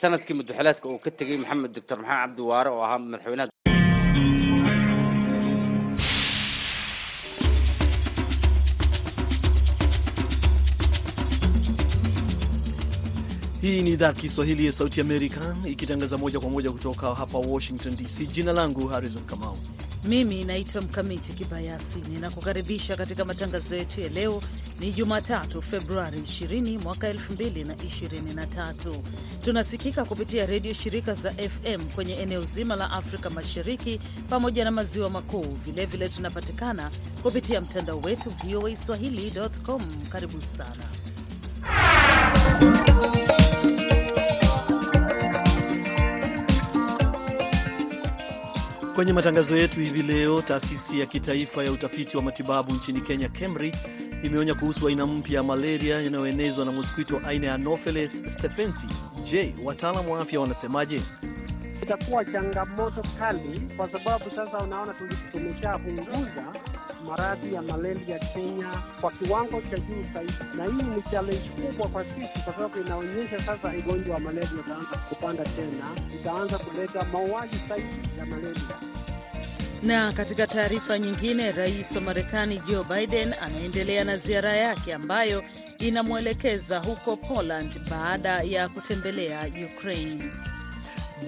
sannadkii mudaxalaadka uu ka tegey maxamed doctor maxamed cabdi waare oo ahaa madaxweynaha Hii ni idhaa Kiswahili ya Sauti Amerika ikitangaza moja kwa moja kutoka hapa Washington DC. Jina langu Harrison Kamau. Mimi naitwa Mkamiti Kibayasi, ninakukaribisha katika matangazo yetu ya leo. Ni Jumatatu, Februari 20 mwaka 2023. Tunasikika kupitia redio shirika za FM kwenye eneo zima la Afrika Mashariki pamoja na maziwa makuu. Vilevile tunapatikana kupitia mtandao wetu VOA swahili.com. Karibu sana Kwenye matangazo yetu hivi leo, taasisi ya kitaifa ya utafiti wa matibabu nchini Kenya, KEMRI, imeonya kuhusu aina mpya ya malaria inayoenezwa na moskito aina ya Anopheles stephensi. Je, wataalamu wa afya wanasemaje? Itakuwa changamoto kali kwa sababu sasa unaona tumeshapunguza maradhi ya malaria Kenya kwa kiwango cha juu zaidi, na hii ni challenge kubwa kwa sisi, kwa sababu inaonyesha sasa ugonjwa wa malaria utaanza kupanda tena, itaanza kuleta mauaji zaidi ya malaria. Na katika taarifa nyingine, rais wa Marekani Joe Biden anaendelea na ziara yake ambayo inamwelekeza huko Poland baada ya kutembelea Ukraine.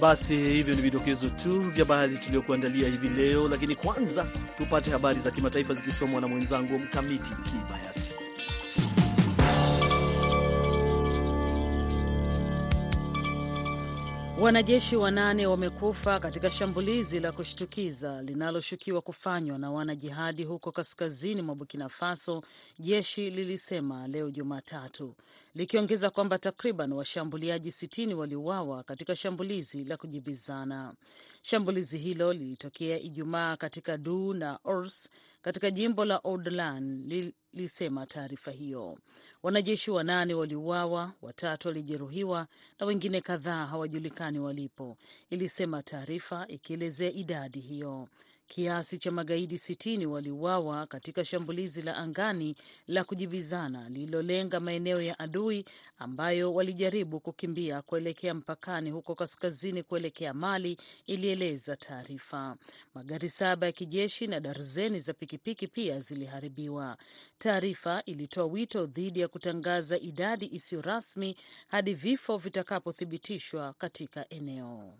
Basi hivyo ni vidokezo tu vya baadhi tuliyokuandalia hivi leo, lakini kwanza tupate habari za kimataifa zikisomwa na mwenzangu Mkamiti Kibayasi. Wanajeshi wanane wamekufa katika shambulizi la kushtukiza linaloshukiwa kufanywa na wanajihadi huko kaskazini mwa Burkina Faso, jeshi lilisema leo Jumatatu, likiongeza kwamba takriban washambuliaji sitini waliuawa katika shambulizi la kujibizana. Shambulizi hilo lilitokea Ijumaa katika Du na Ors katika jimbo la Ordolan, lilisema taarifa hiyo. Wanajeshi wanane waliuawa, watatu walijeruhiwa na wengine kadhaa hawajulikani walipo, ilisema taarifa, ikielezea idadi hiyo. Kiasi cha magaidi sitini waliuawa katika shambulizi la angani la kujibizana lililolenga maeneo ya adui ambayo walijaribu kukimbia kuelekea mpakani huko kaskazini kuelekea Mali, ilieleza taarifa. Magari saba ya kijeshi na darzeni za pikipiki pia ziliharibiwa. Taarifa ilitoa wito dhidi ya kutangaza idadi isiyo rasmi hadi vifo vitakapothibitishwa katika eneo.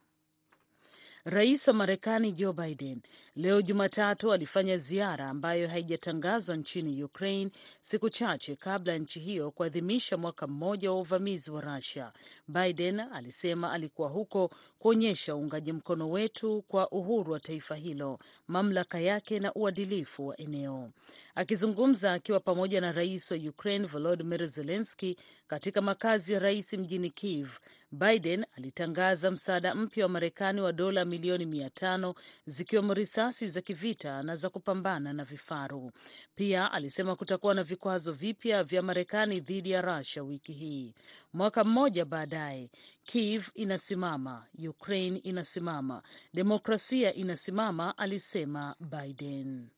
Rais wa Marekani Joe Biden leo Jumatatu alifanya ziara ambayo haijatangazwa nchini Ukraine siku chache kabla ya nchi hiyo kuadhimisha mwaka mmoja wa uvamizi wa Russia. Biden alisema alikuwa huko kuonyesha uungaji mkono wetu kwa uhuru wa taifa hilo, mamlaka yake na uadilifu wa eneo. Akizungumza akiwa pamoja na rais wa Ukraine Volodymyr Zelensky katika makazi ya rais mjini Kiev, Biden alitangaza msaada mpya wa Marekani wa dola milioni mia tano zikiwemo risasi za kivita na za kupambana na vifaru. Pia alisema kutakuwa na vikwazo vipya vya Marekani dhidi ya Russia wiki hii. Mwaka mmoja baadaye, Kiev inasimama, Ukraine inasimama, demokrasia inasimama, alisema Biden.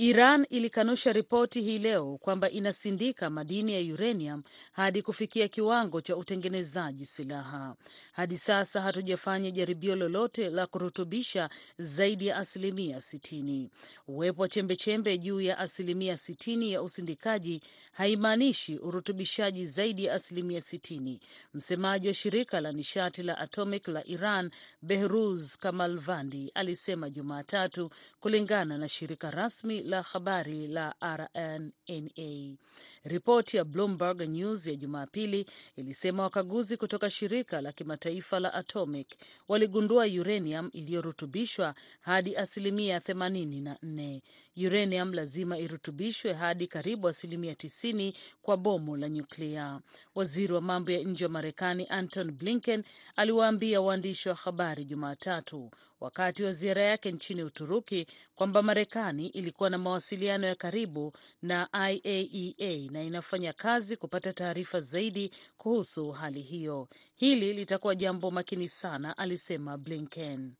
Iran ilikanusha ripoti hii leo kwamba inasindika madini ya uranium hadi kufikia kiwango cha utengenezaji silaha. Hadi sasa hatujafanya jaribio lolote la kurutubisha zaidi ya asilimia sitini. Uwepo wa chembechembe juu ya asilimia sitini ya usindikaji haimaanishi urutubishaji zaidi ya asilimia sitini. Msemaji wa shirika la nishati la atomic la Iran Behruz Kamalvandi alisema Jumatatu, kulingana na shirika rasmi la habari la RNNA. Ripoti ya Bloomberg News ya Jumapili ilisema wakaguzi kutoka shirika la kimataifa la Atomic waligundua uranium iliyorutubishwa hadi asilimia 84. Uranium lazima irutubishwe hadi karibu asilimia 90 kwa bomu la nyuklia. Waziri wa mambo ya nje wa Marekani Anton Blinken aliwaambia waandishi wa habari Jumatatu wakati wa ziara yake nchini Uturuki kwamba Marekani ilikuwa na mawasiliano ya karibu na IAEA na inafanya kazi kupata taarifa zaidi kuhusu hali hiyo. Hili litakuwa jambo makini sana, alisema Blinken.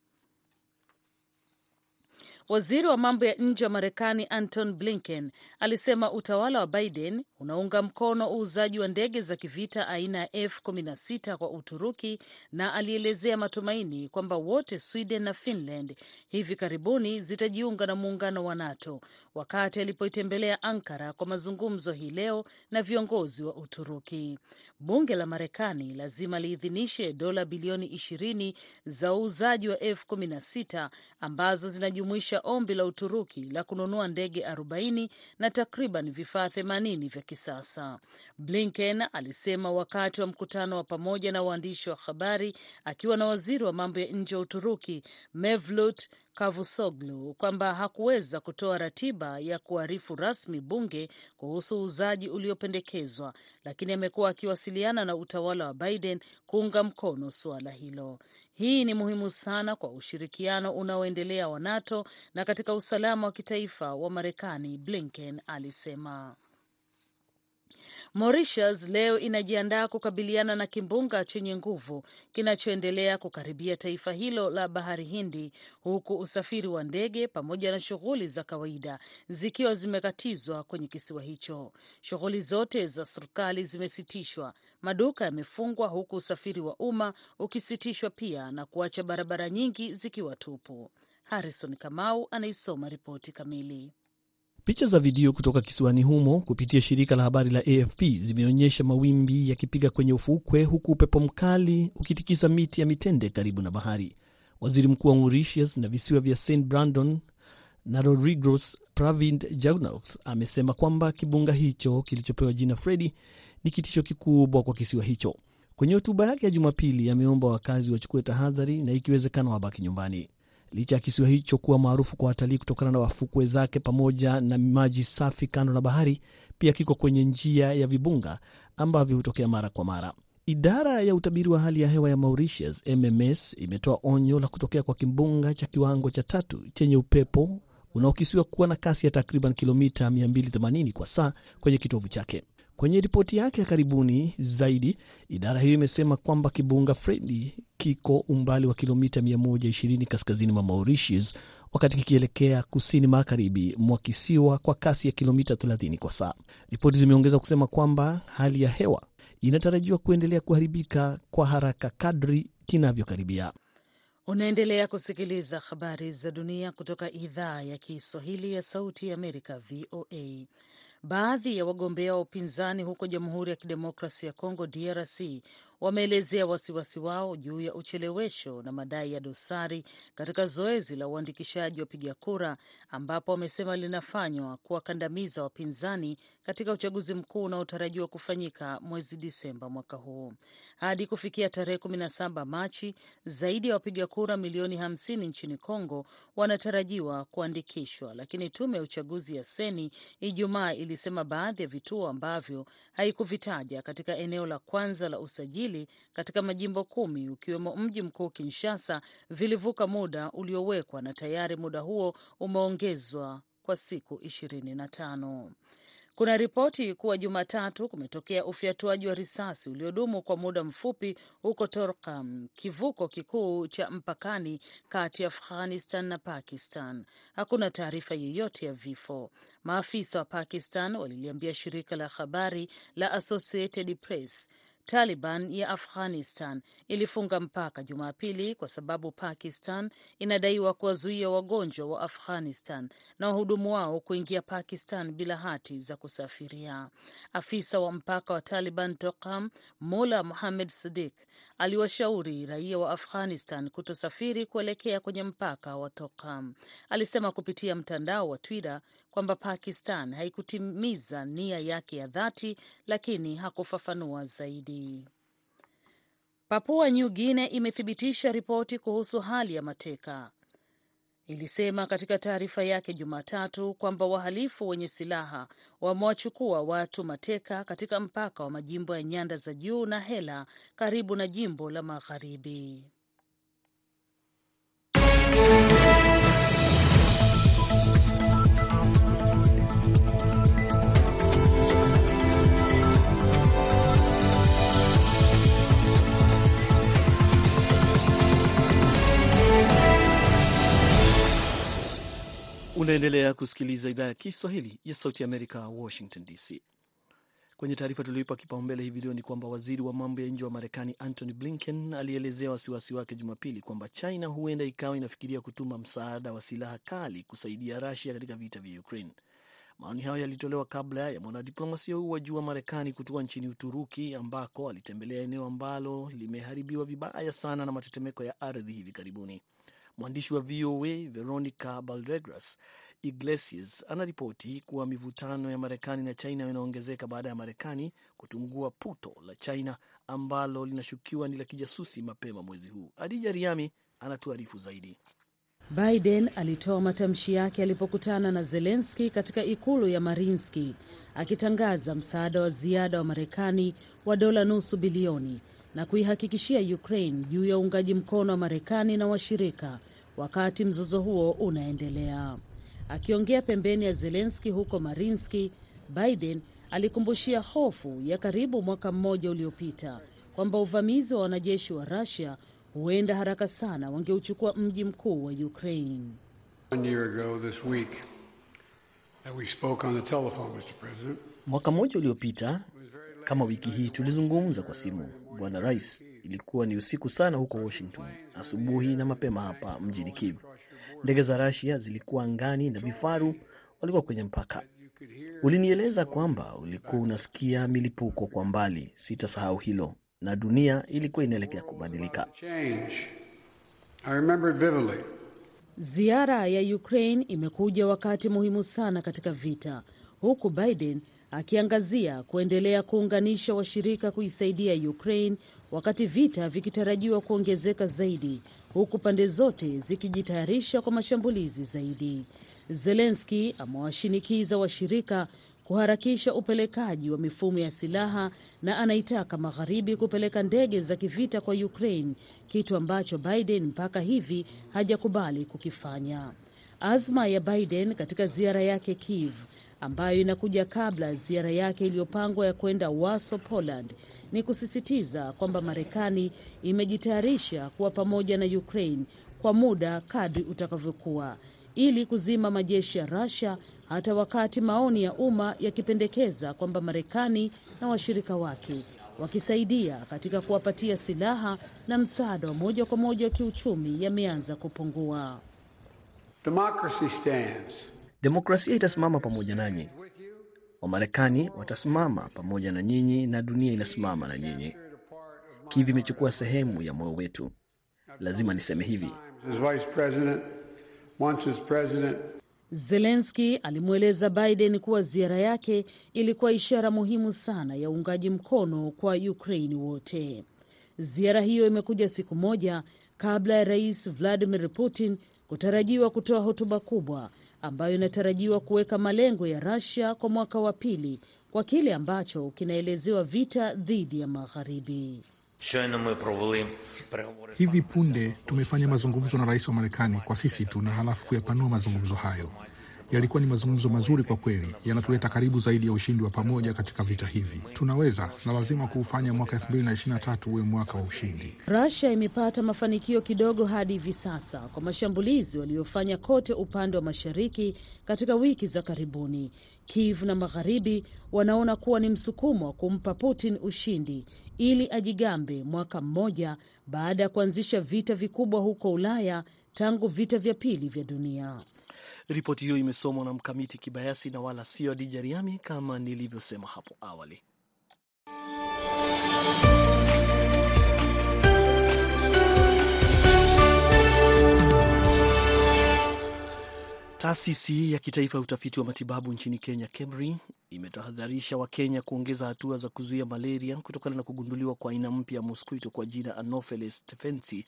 Waziri wa mambo ya nje wa Marekani Anton Blinken alisema utawala wa Biden unaunga mkono uuzaji wa ndege za kivita aina ya F16 kwa Uturuki na alielezea matumaini kwamba wote Sweden na Finland hivi karibuni zitajiunga na muungano wa NATO wakati alipoitembelea Ankara kwa mazungumzo hii leo na viongozi wa Uturuki. Bunge la Marekani lazima liidhinishe dola bilioni 20 za uuzaji wa F16 ambazo zinajumuisha ombi la Uturuki la kununua ndege 40 na takriban vifaa 80 vya kisasa. Blinken alisema wakati wa mkutano wa pamoja na waandishi wa habari akiwa na waziri wa mambo ya nje wa Uturuki Mevlut Cavusoglu kwamba hakuweza kutoa ratiba ya kuarifu rasmi bunge kuhusu uuzaji uliopendekezwa, lakini amekuwa akiwasiliana na utawala wa Biden kuunga mkono suala hilo. Hii ni muhimu sana kwa ushirikiano unaoendelea wa NATO na katika usalama wa kitaifa wa Marekani, Blinken alisema. Mauritius leo inajiandaa kukabiliana na kimbunga chenye nguvu kinachoendelea kukaribia taifa hilo la bahari Hindi, huku usafiri wa ndege pamoja na shughuli za kawaida zikiwa zimekatizwa kwenye kisiwa hicho. Shughuli zote za serikali zimesitishwa, maduka yamefungwa, huku usafiri wa umma ukisitishwa pia na kuacha barabara nyingi zikiwa tupu. Harrison Kamau anaisoma ripoti kamili. Picha za video kutoka kisiwani humo kupitia shirika la habari la AFP zimeonyesha mawimbi yakipiga kwenye ufukwe huku upepo mkali ukitikisa miti ya mitende karibu na bahari. Waziri Mkuu wa Mauritius na visiwa vya St Brandon na Rodrigos Pravind Jugnauth, amesema kwamba kibunga hicho kilichopewa jina Freddy ni kitisho kikubwa kwa kisiwa hicho. Kwenye hotuba yake ya Jumapili, ameomba wakazi wachukue tahadhari na ikiwezekana wabaki nyumbani. Licha ya kisiwa hicho kuwa maarufu kwa watalii kutokana na wafukwe zake pamoja na maji safi kando na bahari, pia kiko kwenye njia ya vibunga ambavyo hutokea mara kwa mara. Idara ya utabiri wa hali ya hewa ya Mauritius, MMS, imetoa onyo la kutokea kwa kimbunga cha kiwango cha tatu chenye upepo unaokisiwa kuwa na kasi ya takriban kilomita 280 kwa saa kwenye kitovu chake. Kwenye ripoti yake ya karibuni zaidi, idara hiyo imesema kwamba kimbunga Freddy kiko umbali wa kilomita 120 kaskazini mwa Mauritius, wakati kikielekea kusini magharibi mwa kisiwa kwa kasi ya kilomita 30 kwa saa. Ripoti zimeongeza kusema kwamba hali ya hewa inatarajiwa kuendelea kuharibika kwa haraka kadri kinavyokaribia. Unaendelea kusikiliza habari za dunia kutoka idhaa ya Kiswahili ya Sauti ya Amerika, VOA. Baadhi ya wagombea wa upinzani huko Jamhuri ya Kidemokrasi ya Kongo, DRC, wameelezea wasiwasi wao juu ya uchelewesho na madai ya dosari katika zoezi la uandikishaji wapiga kura, ambapo wamesema linafanywa kuwakandamiza wapinzani katika uchaguzi mkuu unaotarajiwa kufanyika mwezi Disemba mwaka huu. Hadi kufikia tarehe 17 Machi, zaidi ya wapiga kura milioni 50 nchini Kongo wanatarajiwa kuandikishwa, lakini tume ya uchaguzi ya Seni Ijumaa ilisema baadhi ya vituo ambavyo haikuvitaja katika eneo la kwanza la usajili katika majimbo kumi ukiwemo mji mkuu Kinshasa vilivuka muda uliowekwa na tayari muda huo umeongezwa kwa siku ishirini na tano. Kuna ripoti kuwa Jumatatu kumetokea ufyatuaji wa risasi uliodumu kwa muda mfupi huko Torkam, kivuko kikuu cha mpakani kati ya Afghanistan na Pakistan. Hakuna taarifa yoyote ya vifo. Maafisa wa Pakistan waliliambia shirika la habari la Associated Press Taliban ya Afghanistan ilifunga mpaka Jumapili kwa sababu Pakistan inadaiwa kuwazuia wagonjwa wa Afghanistan na wahudumu wao kuingia Pakistan bila hati za kusafiria. Afisa wa mpaka wa Taliban Tokam, Mula Muhamed sadik aliwashauri raia wa Afghanistan kutosafiri kuelekea kwenye mpaka wa Tokam. Alisema kupitia mtandao wa Twitter kwamba Pakistan haikutimiza nia yake ya dhati, lakini hakufafanua zaidi. Papua New Guinea imethibitisha ripoti kuhusu hali ya mateka. Ilisema katika taarifa yake Jumatatu kwamba wahalifu wenye silaha wamewachukua watu mateka katika mpaka wa majimbo ya nyanda za juu na Hela karibu na jimbo la magharibi. Unaendelea kusikiliza idhaa ya Kiswahili ya Sauti Amerika, Washington DC. Kwenye taarifa tulioipa kipaumbele hivi leo ni kwamba waziri wa mambo ya nje wa Marekani Antony Blinken alielezea wasiwasi wake Jumapili kwamba China huenda ikawa inafikiria kutuma msaada wa silaha kali kusaidia Rusia katika vita vya Ukraine. Maoni hayo yalitolewa kabla ya mwanadiplomasia huu wa juu wa Marekani kutua nchini Uturuki ambako alitembelea eneo ambalo limeharibiwa vibaya sana na matetemeko ya ardhi hivi karibuni. Mwandishi wa VOA Veronica Baldegras Iglesias anaripoti kuwa mivutano ya Marekani na China inaongezeka baada ya Marekani kutungua puto la China ambalo linashukiwa ni la kijasusi mapema mwezi huu. Adija Riami anatuarifu zaidi. Biden alitoa matamshi yake alipokutana na Zelenski katika ikulu ya Marinski akitangaza msaada wa ziada wa Marekani wa dola nusu bilioni na kuihakikishia Ukraine juu ya uungaji mkono wa Marekani na washirika wakati mzozo huo unaendelea. Akiongea pembeni ya Zelenski huko Marinski, Biden alikumbushia hofu ya karibu mwaka mmoja uliopita kwamba uvamizi wa wanajeshi wa Russia huenda haraka sana wangeuchukua mji mkuu wa Ukraine. Mwaka mmoja uliopita kama wiki hii tulizungumza kwa simu, Bwana Rais. Ilikuwa ni usiku sana huko Washington, asubuhi na mapema hapa mjini Kiev. Ndege za Rasia zilikuwa angani na vifaru walikuwa kwenye mpaka. Ulinieleza kwamba ulikuwa unasikia milipuko kwa mbali. Sitasahau hilo, na dunia ilikuwa inaelekea kubadilika. Ziara ya Ukraine imekuja wakati muhimu sana katika vita, huku Biden akiangazia kuendelea kuunganisha washirika kuisaidia Ukraine wakati vita vikitarajiwa kuongezeka zaidi, huku pande zote zikijitayarisha kwa mashambulizi zaidi. Zelenski amewashinikiza washirika kuharakisha upelekaji wa mifumo ya silaha na anaitaka magharibi kupeleka ndege za kivita kwa Ukraine, kitu ambacho Biden mpaka hivi hajakubali kukifanya. Azma ya Biden katika ziara yake Kiev ambayo inakuja kabla ziara yake iliyopangwa ya kwenda Warsaw, Poland, ni kusisitiza kwamba Marekani imejitayarisha kuwa pamoja na Ukraine kwa muda kadri utakavyokuwa ili kuzima majeshi ya Russia hata wakati maoni ya umma yakipendekeza kwamba Marekani na washirika wake wakisaidia katika kuwapatia silaha na msaada wa moja kwa moja wa kiuchumi yameanza kupungua. Demokrasia itasimama pamoja nanyi, Wamarekani watasimama pamoja na nyinyi, na dunia inasimama na nyinyi. Kivi imechukua sehemu ya moyo wetu, lazima niseme hivi. Zelenski alimweleza Biden kuwa ziara yake ilikuwa ishara muhimu sana ya uungaji mkono kwa Ukraini wote. Ziara hiyo imekuja siku moja kabla ya Rais Vladimir Putin kutarajiwa kutoa hotuba kubwa ambayo inatarajiwa kuweka malengo ya Russia kwa mwaka wa pili kwa kile ambacho kinaelezewa vita dhidi ya Magharibi. Hivi punde tumefanya mazungumzo na rais wa Marekani kwa sisi tu na halafu kuyapanua mazungumzo hayo. Yalikuwa ni mazungumzo mazuri kwa kweli, yanatuleta karibu zaidi ya ushindi wa pamoja katika vita hivi. Tunaweza na lazima kuufanya mwaka 2023 uwe mwaka wa ushindi. Russia imepata mafanikio kidogo hadi hivi sasa kwa mashambulizi waliofanya kote upande wa mashariki katika wiki za karibuni. Kiev na magharibi wanaona kuwa ni msukumo wa kumpa Putin ushindi ili ajigambe mwaka mmoja baada ya kuanzisha vita vikubwa huko Ulaya tangu vita vya pili vya dunia. Ripoti hiyo imesomwa na Mkamiti Kibayasi na wala sio Adija Riami kama nilivyosema hapo awali. Taasisi ya kitaifa ya utafiti wa matibabu nchini Kenya, KEMRI, imetahadharisha Wakenya kuongeza hatua za kuzuia malaria kutokana na kugunduliwa kwa aina mpya ya mosquito kwa jina Anopheles stephensi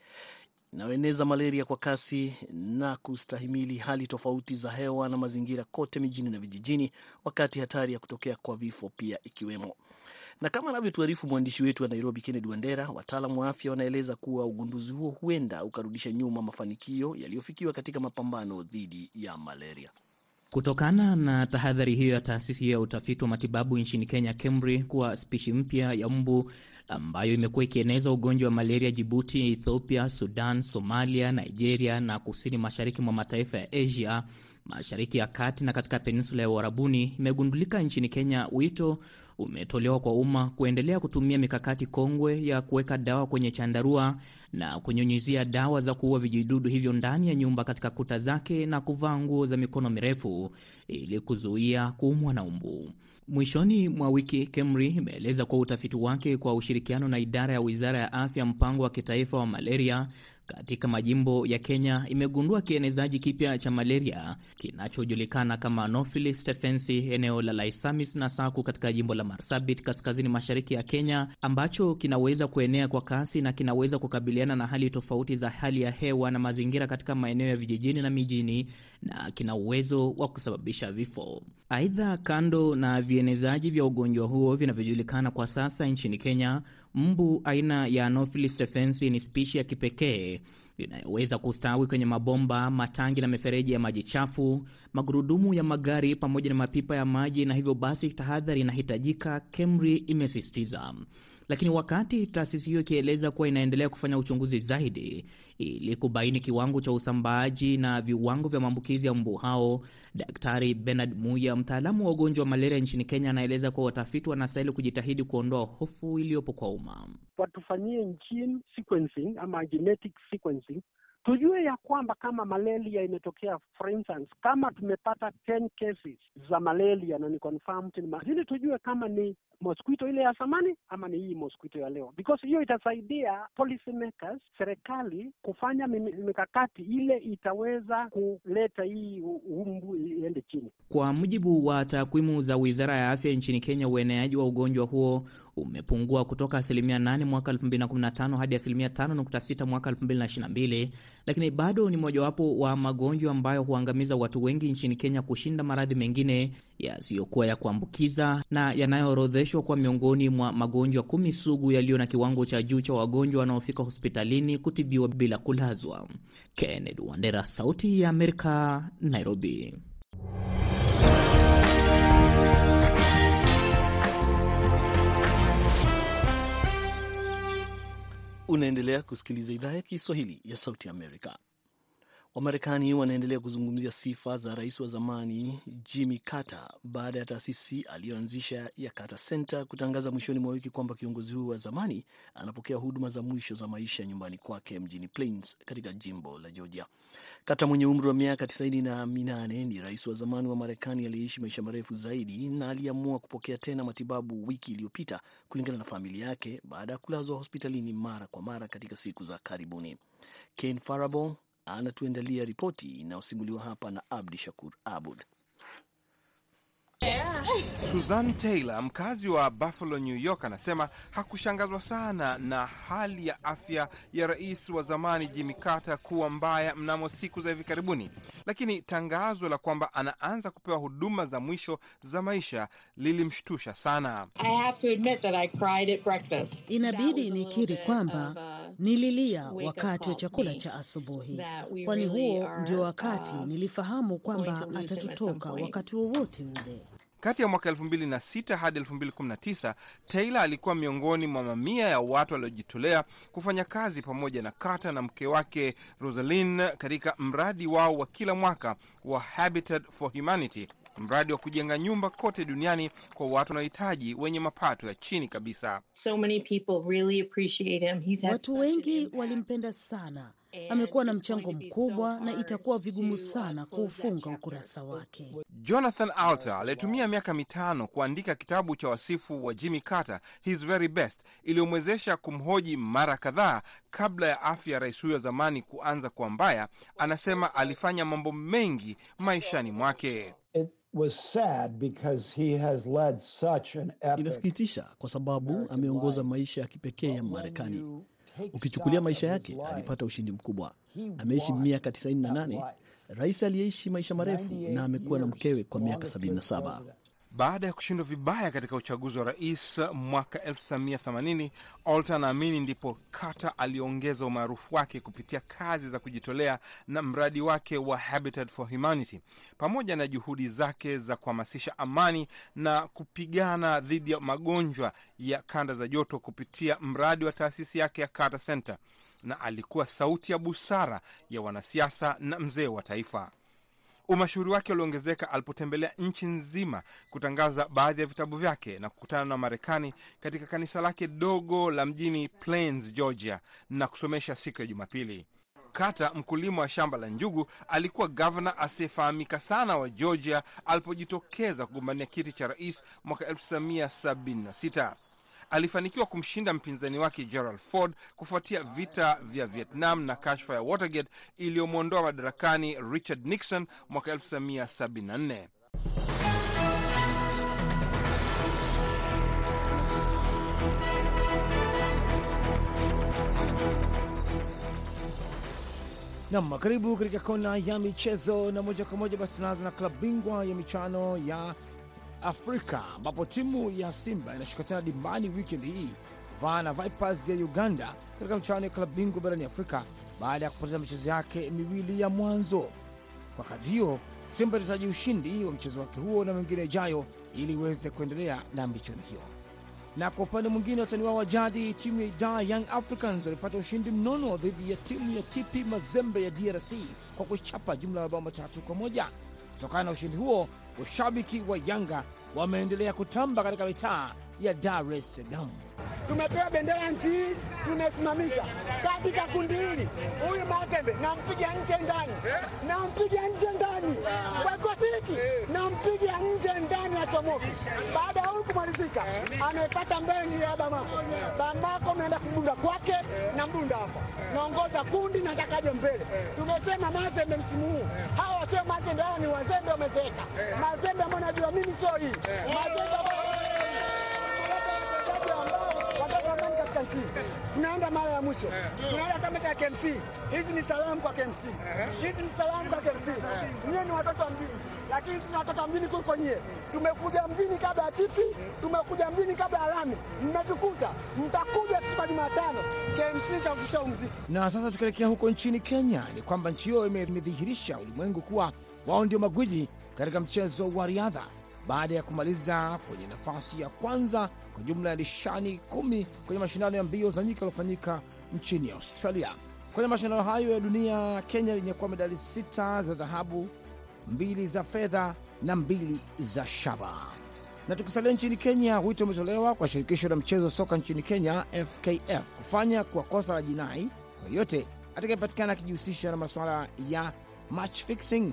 inayoeneza malaria kwa kasi na kustahimili hali tofauti za hewa na mazingira kote mijini na vijijini, wakati hatari ya kutokea kwa vifo pia ikiwemo. Na kama anavyotuarifu mwandishi wetu wa Nairobi, Kennedy Wandera, wataalamu wa afya wanaeleza kuwa ugunduzi huo huenda ukarudisha nyuma mafanikio yaliyofikiwa katika mapambano dhidi ya malaria. Kutokana na tahadhari hiyo ya taasisi ya utafiti wa matibabu nchini Kenya, KEMRI, kuwa spishi mpya ya mbu ambayo imekuwa ikieneza ugonjwa wa malaria Jibuti, Ethiopia, Sudan, Somalia, Nigeria na kusini mashariki mwa mataifa ya Asia, mashariki ya kati na katika peninsula ya Uarabuni imegundulika nchini Kenya. Wito umetolewa kwa umma kuendelea kutumia mikakati kongwe ya kuweka dawa kwenye chandarua na kunyunyizia dawa za kuua vijidudu hivyo ndani ya nyumba katika kuta zake na kuvaa nguo za mikono mirefu ili kuzuia kuumwa na umbu. Mwishoni mwa wiki KEMRI imeeleza kuwa utafiti wake kwa ushirikiano na idara ya wizara ya afya, mpango wa kitaifa wa malaria katika majimbo ya Kenya imegundua kienezaji kipya cha malaria kinachojulikana kama Anopheles stephensi eneo la Laisamis na Saku katika jimbo la Marsabit kaskazini mashariki ya Kenya, ambacho kinaweza kuenea kwa kasi na kinaweza kukabiliana na hali tofauti za hali ya hewa na mazingira katika maeneo ya vijijini na mijini na kina uwezo wa kusababisha vifo. Aidha, kando na vienezaji vya ugonjwa huo vinavyojulikana kwa sasa nchini Kenya, mbu aina ya Anopheles stephensi ni spishi ya kipekee inayoweza kustawi kwenye mabomba, matangi na mifereji ya maji chafu, magurudumu ya magari pamoja na mapipa ya maji, na hivyo basi tahadhari inahitajika, KEMRI imesisitiza. Lakini wakati taasisi hiyo ikieleza kuwa inaendelea kufanya uchunguzi zaidi ili kubaini kiwango cha usambaaji na viwango vya maambukizi ya mbu hao, Daktari Bernard Muya, mtaalamu wa ugonjwa wa malaria nchini Kenya, anaeleza kuwa watafiti wanastahili kujitahidi kuondoa hofu iliyopo kwa umma. Watufanyie gene sequencing ama genetic sequencing tujue ya kwamba kama malaria imetokea, for instance, kama tumepata 10 cases za malaria na ni confirmed ili tujue kama ni mosquito ile ya zamani ama ni hii mosquito ya leo, because hiyo itasaidia policy makers, serikali kufanya mikakati ile itaweza kuleta hii umbu iende chini. Kwa mujibu wa takwimu za Wizara ya Afya nchini Kenya, ueneaji wa ugonjwa huo umepungua kutoka asilimia 8 mwaka 2015 hadi asilimia 5.6 mwaka 2022, lakini bado ni mojawapo wa magonjwa ambayo huangamiza watu wengi nchini Kenya kushinda maradhi mengine yasiyokuwa ya kuambukiza na yanayoorodheshwa kwa miongoni mwa magonjwa kumi sugu yaliyo na kiwango cha juu cha wagonjwa wanaofika hospitalini kutibiwa bila kulazwa. Kennedy Wandera, Sauti ya Amerika, Nairobi. Unaendelea kusikiliza idhaa ya Kiswahili ya Sauti Amerika. Wamarekani wanaendelea kuzungumzia sifa za rais wa zamani Jimmy Carter baada ya taasisi aliyoanzisha ya Carter Center kutangaza mwishoni mwa wiki kwamba kiongozi huyo wa zamani anapokea huduma za mwisho za maisha nyumbani kwake mjini Plains katika jimbo la Georgia. Carter mwenye umri wa miaka tisaini na minane ni rais wa zamani wa Marekani aliyeishi maisha marefu zaidi na aliamua kupokea tena matibabu wiki iliyopita, kulingana na familia yake, baada ya kulazwa hospitalini mara kwa mara katika siku za karibuni. Ken Farabo anatuendalia ripoti inayosimuliwa hapa na Abdi Shakur Abud. Susan Taylor, mkazi wa Buffalo, New York, anasema hakushangazwa sana na hali ya afya ya rais wa zamani Jimmy Carter kuwa mbaya mnamo siku za hivi karibuni, lakini tangazo la kwamba anaanza kupewa huduma za mwisho za maisha lilimshtusha sana. Inabidi nikiri kwamba nililia wakati wa chakula cha asubuhi, kwani huo ndio wakati nilifahamu kwamba atatutoka wakati wowote ule. Kati ya mwaka 2006 hadi 2019 Taylor alikuwa miongoni mwa mamia ya watu waliojitolea kufanya kazi pamoja na Carter na mke wake Rosalind katika mradi wao wa kila mwaka wa Habitat for Humanity, mradi wa kujenga nyumba kote duniani kwa watu wanaohitaji wenye mapato ya chini kabisa. So many people really appreciate him. He's had Watu wengi walimpenda sana, amekuwa na mchango mkubwa na itakuwa vigumu sana kuufunga ukurasa wake. Jonathan Alter alitumia miaka mitano kuandika kitabu cha wasifu wa Jimmy Carter, His Very Best, iliyomwezesha kumhoji mara kadhaa kabla ya afya ya rais huyo wa zamani kuanza kuwa mbaya. Anasema alifanya mambo mengi maishani mwake. It was sad because he has led such an epic Inasikitisha kwa sababu ameongoza maisha ya kipekee ya Marekani. Ukichukulia maisha yake, alipata ushindi mkubwa. Ameishi miaka 98, rais aliyeishi maisha marefu, na amekuwa na mkewe kwa miaka 77. Baada ya kushindwa vibaya katika uchaguzi wa rais mwaka 1980, Alter anaamini ndipo Carter aliongeza umaarufu wake kupitia kazi za kujitolea na mradi wake wa Habitat for Humanity pamoja na juhudi zake za kuhamasisha amani na kupigana dhidi ya magonjwa ya kanda za joto kupitia mradi wa taasisi yake ya Carter Center, na alikuwa sauti ya busara ya wanasiasa na mzee wa taifa. Umashuhuri wake uliongezeka alipotembelea nchi nzima kutangaza baadhi ya vitabu vyake na kukutana na Marekani katika kanisa lake dogo la mjini Plains, Georgia, na kusomesha siku ya Jumapili. Kata, mkulima wa shamba la njugu, alikuwa gavana asiyefahamika sana wa Georgia alipojitokeza kugombania kiti cha rais mwaka 1976. Alifanikiwa kumshinda mpinzani wake Gerald Ford kufuatia vita vya Vietnam na kashfa ya Watergate iliyomwondoa madarakani Richard Nixon mwaka 1974. Nam, karibu katika kona ya michezo, na moja kwa moja basi tunaanza na klabu bingwa ya michano ya Afrika ambapo timu ya Simba inashuka tena dimbani wikendi hii kuvaa na Vipers ya Uganda katika mchuano ya klabu bingwa barani Afrika baada ya kupoteza michezo yake miwili ya mwanzo. Kwa kadi hiyo, Simba inahitaji ushindi wa mchezo wake huo na mengine ijayo ili iweze kuendelea na michuano hiyo. Na kwa upande mwingine, watani wao wa jadi timu ya Idaa Young Africans walipata ushindi mnono dhidi ya timu ya TP Mazembe ya DRC kwa kuchapa jumla ya mabao matatu kwa moja. Kutokana na ushindi huo, washabiki wa Yanga wameendelea kutamba katika mitaa ya Dar es Salaam. Tumepewa bendera nchi hii, tumesimamisha katika kundi hili. Huyu Mazembe nampiga nje ndani, nampiga nje ndani kikosi nampiga nje ndani achomoke. Baada ya huyu kumalizika, amepata mbeni ya Bamako. Bamako naenda kubunda kwake na mbunda hapa, naongoza kundi, natakaje mbele. Tumesema Mazembe msimu huu, hawa sio Mazembe, hawa ni wazembe wamezeeka. Mazembe ambao najua mimi sio hii Mazembe katika nchi tunaenda mara ya mwisho, tunaenda chama cha KMC. Hizi ni salamu kwa KMC, hizi ni salamu kwa KMC. Nyie ni watoto wa mjini, lakini sisi watoto wa mjini kuliko nyie. Tumekuja mjini kabla ya chipsi, tumekuja mjini kabla ya lami. Mmetukuta, mtakuja siku ya Jumatano KMC cha kushusha muziki. Na sasa tukielekea huko nchini Kenya, ni kwamba nchi hiyo imedhihirisha ulimwengu kuwa wao ndio magwiji katika mchezo wa riadha baada ya kumaliza kwenye nafasi ya kwanza kwa jumla ya nishani kumi kwenye mashindano ya mbio za nyika yaliyofanyika nchini Australia. Kwenye mashindano hayo ya dunia, Kenya ilinyakua medali sita za dhahabu, mbili za fedha na mbili za shaba. Na tukisalia nchini Kenya, wito umetolewa kwa shirikisho la mchezo wa soka nchini Kenya, FKF, kufanya kwa kosa la jinai kwa yoyote atakayepatikana akijihusisha na masuala ya match fixing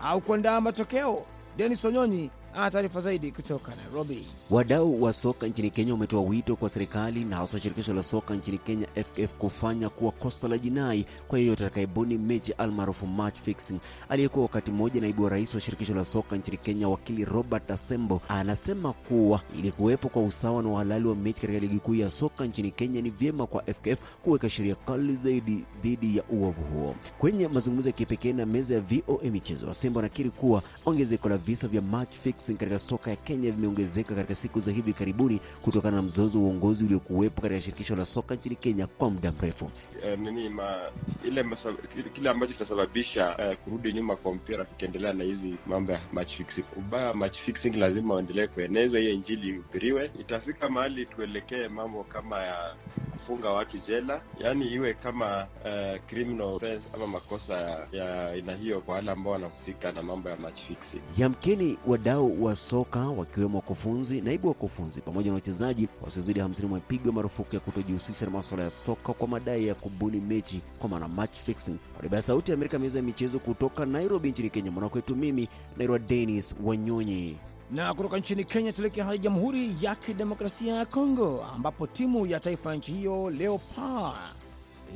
au kuandaa matokeo. Denis Onyonyi taarifa zaidi kutoka Nairobi. Wadau wa soka nchini Kenya wametoa wito kwa serikali na hasa shirikisho la soka nchini Kenya FKF kufanya kuwa kosa la jinai kwa yeyote atakayebuni mechi almaarufu match fixing. Aliyekuwa wakati mmoja naibu wa rais wa shirikisho la soka nchini Kenya, wakili Robert Asembo, anasema kuwa ili kuwepo kwa usawa na uhalali wa mechi katika ligi kuu ya soka nchini Kenya, ni vyema kwa FKF kuweka sheria kali zaidi dhidi ya uovu huo. Kwenye mazungumzo ya kipekee na meza ya VOA michezo, Asembo anakiri kuwa ongezeko la visa vya match fixing katika soka ya Kenya vimeongezeka katika siku za hivi karibuni kutokana na mzozo wa uongozi uliokuwepo katika shirikisho la soka nchini Kenya kwa muda mrefu. Uh, nini ma, ile masa, kile ambacho kitasababisha uh, kurudi nyuma kwa mpira tukiendelea na hizi mambo ya match fixing. Ubaya match fixing lazima uendelee kuenezwa, hiyo injili ihubiriwe. Itafika mahali tuelekee mambo kama ya kufunga watu jela, yaani iwe kama uh, criminal offense ama makosa ya aina hiyo kwa wale ambao wanahusika na mambo ya match fixing. Yamkini wadau wa soka wakiwemo wakufunzi, naibu wakufunzi pamoja na wachezaji wasiozidi hamsini wamepigwa marufuku ya kutojihusisha na masuala ya soka kwa madai ya kubuni mechi kwa maana match fixing. Kwa ya Sauti ya Amerika, meza ya michezo kutoka Nairobi nchini Kenya, mwanakwetu mimi naitwa Dennis Wanyonyi. Na kutoka nchini Kenya tuelekea hadi Jamhuri ya Kidemokrasia ya Kongo ambapo timu ya taifa ya nchi hiyo Leopard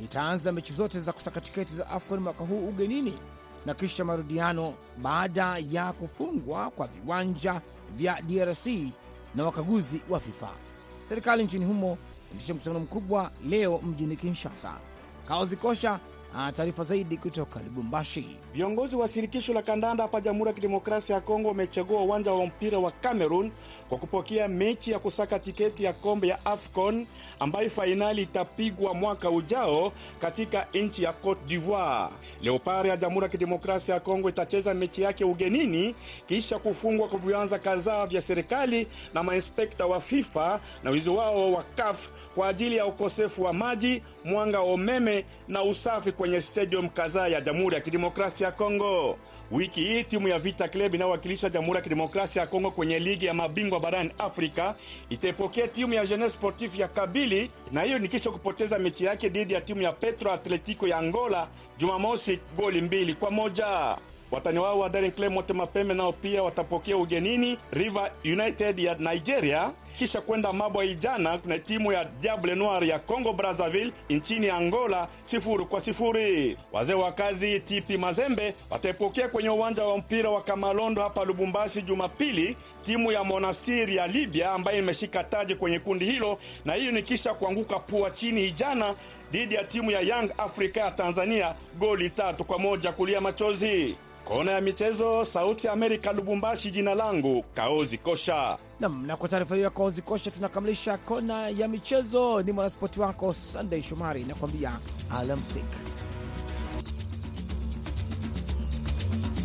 itaanza mechi zote za kusaka tiketi za AFCON mwaka huu ugenini na kisha marudiano baada ya kufungwa kwa viwanja vya DRC na wakaguzi wa FIFA. Serikali nchini humo ilisha mkutano mkubwa leo mjini Kinshasa. Kaozi Kosha taarifa zaidi kutoka Lubumbashi. Viongozi wa shirikisho la kandanda hapa Jamhuri ya Kidemokrasia ya Kongo wamechagua uwanja wa mpira wa Cameroon kwa kupokea mechi ya kusaka tiketi ya kombe ya AFCON ambayo fainali itapigwa mwaka ujao katika nchi ya Cote d'Ivoire. Leopard ya Jamhuri ya Kidemokrasia ya Kongo itacheza mechi yake ugenini kisha kufungwa kwa viwanja kadhaa vya serikali na mainspekta wa FIFA na wizi wao wa CAF kwa ajili ya ukosefu wa maji, mwanga wa umeme na usafi kwenye stadium kadhaa ya Jamhuri ya Kidemokrasia ya Kongo. Wiki hii timu ya Vita Club inayowakilisha Jamhuri ya Kidemokrasia ya Kongo kwenye ligi ya mabingwa barani Afrika itaipokea timu ya Jeunesse Sportif ya Kabili, na hiyo ni kisha kupoteza mechi yake dhidi ya timu ya Petro Atletico ya Angola Jumamosi goli mbili kwa moja. Watani wao wa Daring Club Motema Pembe nao pia watapokea ugenini River United ya Nigeria, kisha kwenda Mabwa ijana na timu ya Diable Noir ya Congo Brazzaville nchini Angola sifuri kwa sifuri. Wazee wa kazi TP Mazembe wataipokea kwenye uwanja wa mpira wa Kamalondo hapa Lubumbashi Jumapili timu ya Monastir ya Libya ambayo imeshika taji kwenye kundi hilo, na hiyo ni kisha kuanguka pua chini ijana dhidi ya timu ya Young Africa ya Tanzania goli tatu kwa moja kulia machozi. Kona ya michezo, Sauti ya Amerika, Lubumbashi. Jina langu Kaozi Kosha. Nam, na kwa taarifa hiyo ya Kaozi Kosha tunakamilisha kona ya michezo. Ni mwanaspoti wako Sunday Shomari nakwambia alamsik.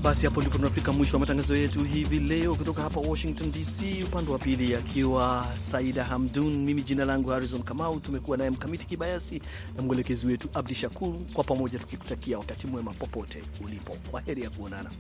Basi hapo ndipo tunafika mwisho wa matangazo yetu hivi leo kutoka hapa Washington DC, upande wa pili akiwa Saida Hamdun, mimi jina langu Harrison Kamau. Tumekuwa naye Mkamiti Kibayasi na mwelekezi wetu Abdi Shakur, kwa pamoja tukikutakia wakati mwema popote ulipo. Kwa heri ya kuonana.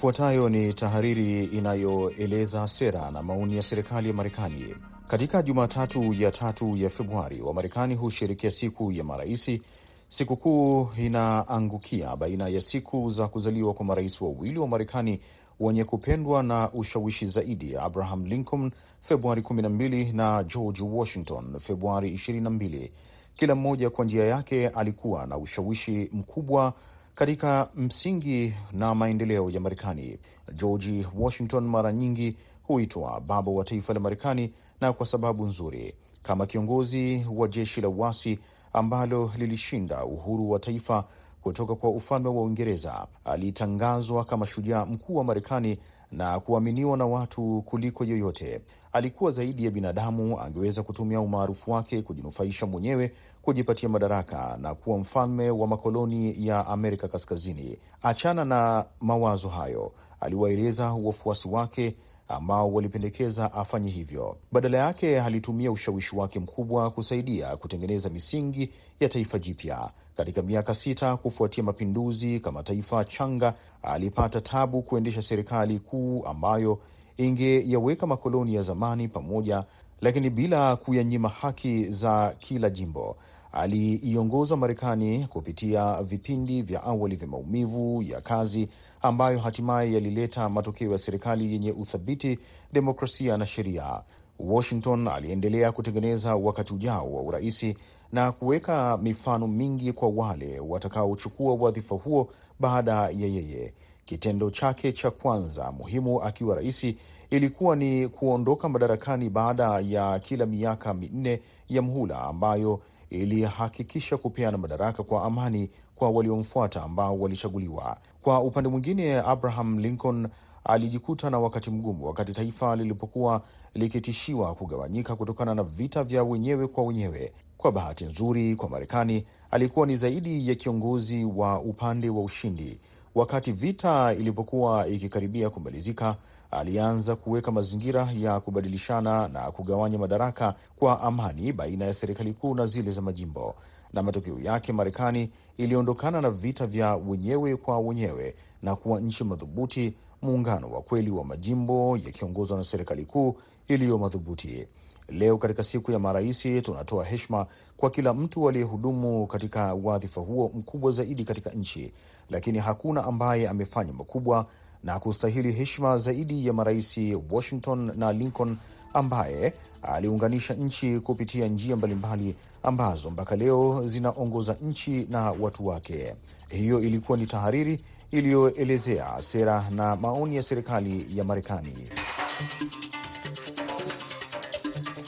Ifuatayo ni tahariri inayoeleza sera na maoni ya serikali ya Marekani. Katika Jumatatu ya tatu ya Februari, Wamarekani husherekea siku ya maraisi. Sikukuu inaangukia baina ya siku za kuzaliwa kwa marais wawili wa Marekani wenye kupendwa na ushawishi zaidi, Abraham Lincoln Februari 12 na George Washington Februari 22. Kila mmoja kwa njia yake alikuwa na ushawishi mkubwa katika msingi na maendeleo ya Marekani. George Washington mara nyingi huitwa baba wa taifa la Marekani, na kwa sababu nzuri. Kama kiongozi wa jeshi la uasi ambalo lilishinda uhuru wa taifa kutoka kwa ufalme wa Uingereza, alitangazwa kama shujaa mkuu wa Marekani na kuaminiwa na watu kuliko yoyote. Alikuwa zaidi ya binadamu. Angeweza kutumia umaarufu wake kujinufaisha mwenyewe, kujipatia madaraka na kuwa mfalme wa makoloni ya Amerika Kaskazini. Achana na mawazo hayo, aliwaeleza wafuasi wake ambao walipendekeza afanye hivyo. Badala yake, alitumia ushawishi wake mkubwa kusaidia kutengeneza misingi ya taifa jipya. Katika miaka sita kufuatia mapinduzi, kama taifa changa, alipata tabu kuendesha serikali kuu ambayo ingeyaweka makoloni ya zamani pamoja, lakini bila kuyanyima haki za kila jimbo. Aliiongoza Marekani kupitia vipindi vya awali vya maumivu ya kazi ambayo hatimaye yalileta matokeo ya serikali yenye uthabiti, demokrasia na sheria. Washington aliendelea kutengeneza wakati ujao wa uraisi na kuweka mifano mingi kwa wale watakaochukua wadhifa huo baada ya yeye. Kitendo chake cha kwanza muhimu akiwa rais ilikuwa ni kuondoka madarakani baada ya kila miaka minne ya mhula ambayo ilihakikisha kupeana madaraka kwa amani kwa waliomfuata ambao walichaguliwa. Kwa upande mwingine, Abraham Lincoln alijikuta na wakati mgumu wakati taifa lilipokuwa likitishiwa kugawanyika kutokana na vita vya wenyewe kwa wenyewe. Kwa bahati nzuri kwa Marekani, alikuwa ni zaidi ya kiongozi wa upande wa ushindi. Wakati vita ilipokuwa ikikaribia kumalizika, alianza kuweka mazingira ya kubadilishana na kugawanya madaraka kwa amani baina ya serikali kuu na zile za majimbo, na matokeo yake Marekani iliondokana na vita vya wenyewe kwa wenyewe na kuwa nchi madhubuti, muungano wa kweli wa majimbo yakiongozwa na serikali kuu iliyo madhubuti. Leo katika siku ya maraisi, tunatoa heshima kwa kila mtu aliyehudumu katika wadhifa huo mkubwa zaidi katika nchi, lakini hakuna ambaye amefanya makubwa na kustahili heshima zaidi ya maraisi Washington na Lincoln ambaye aliunganisha nchi kupitia njia mbalimbali ambazo mpaka leo zinaongoza nchi na watu wake. Hiyo ilikuwa ni tahariri iliyoelezea sera na maoni ya serikali ya Marekani.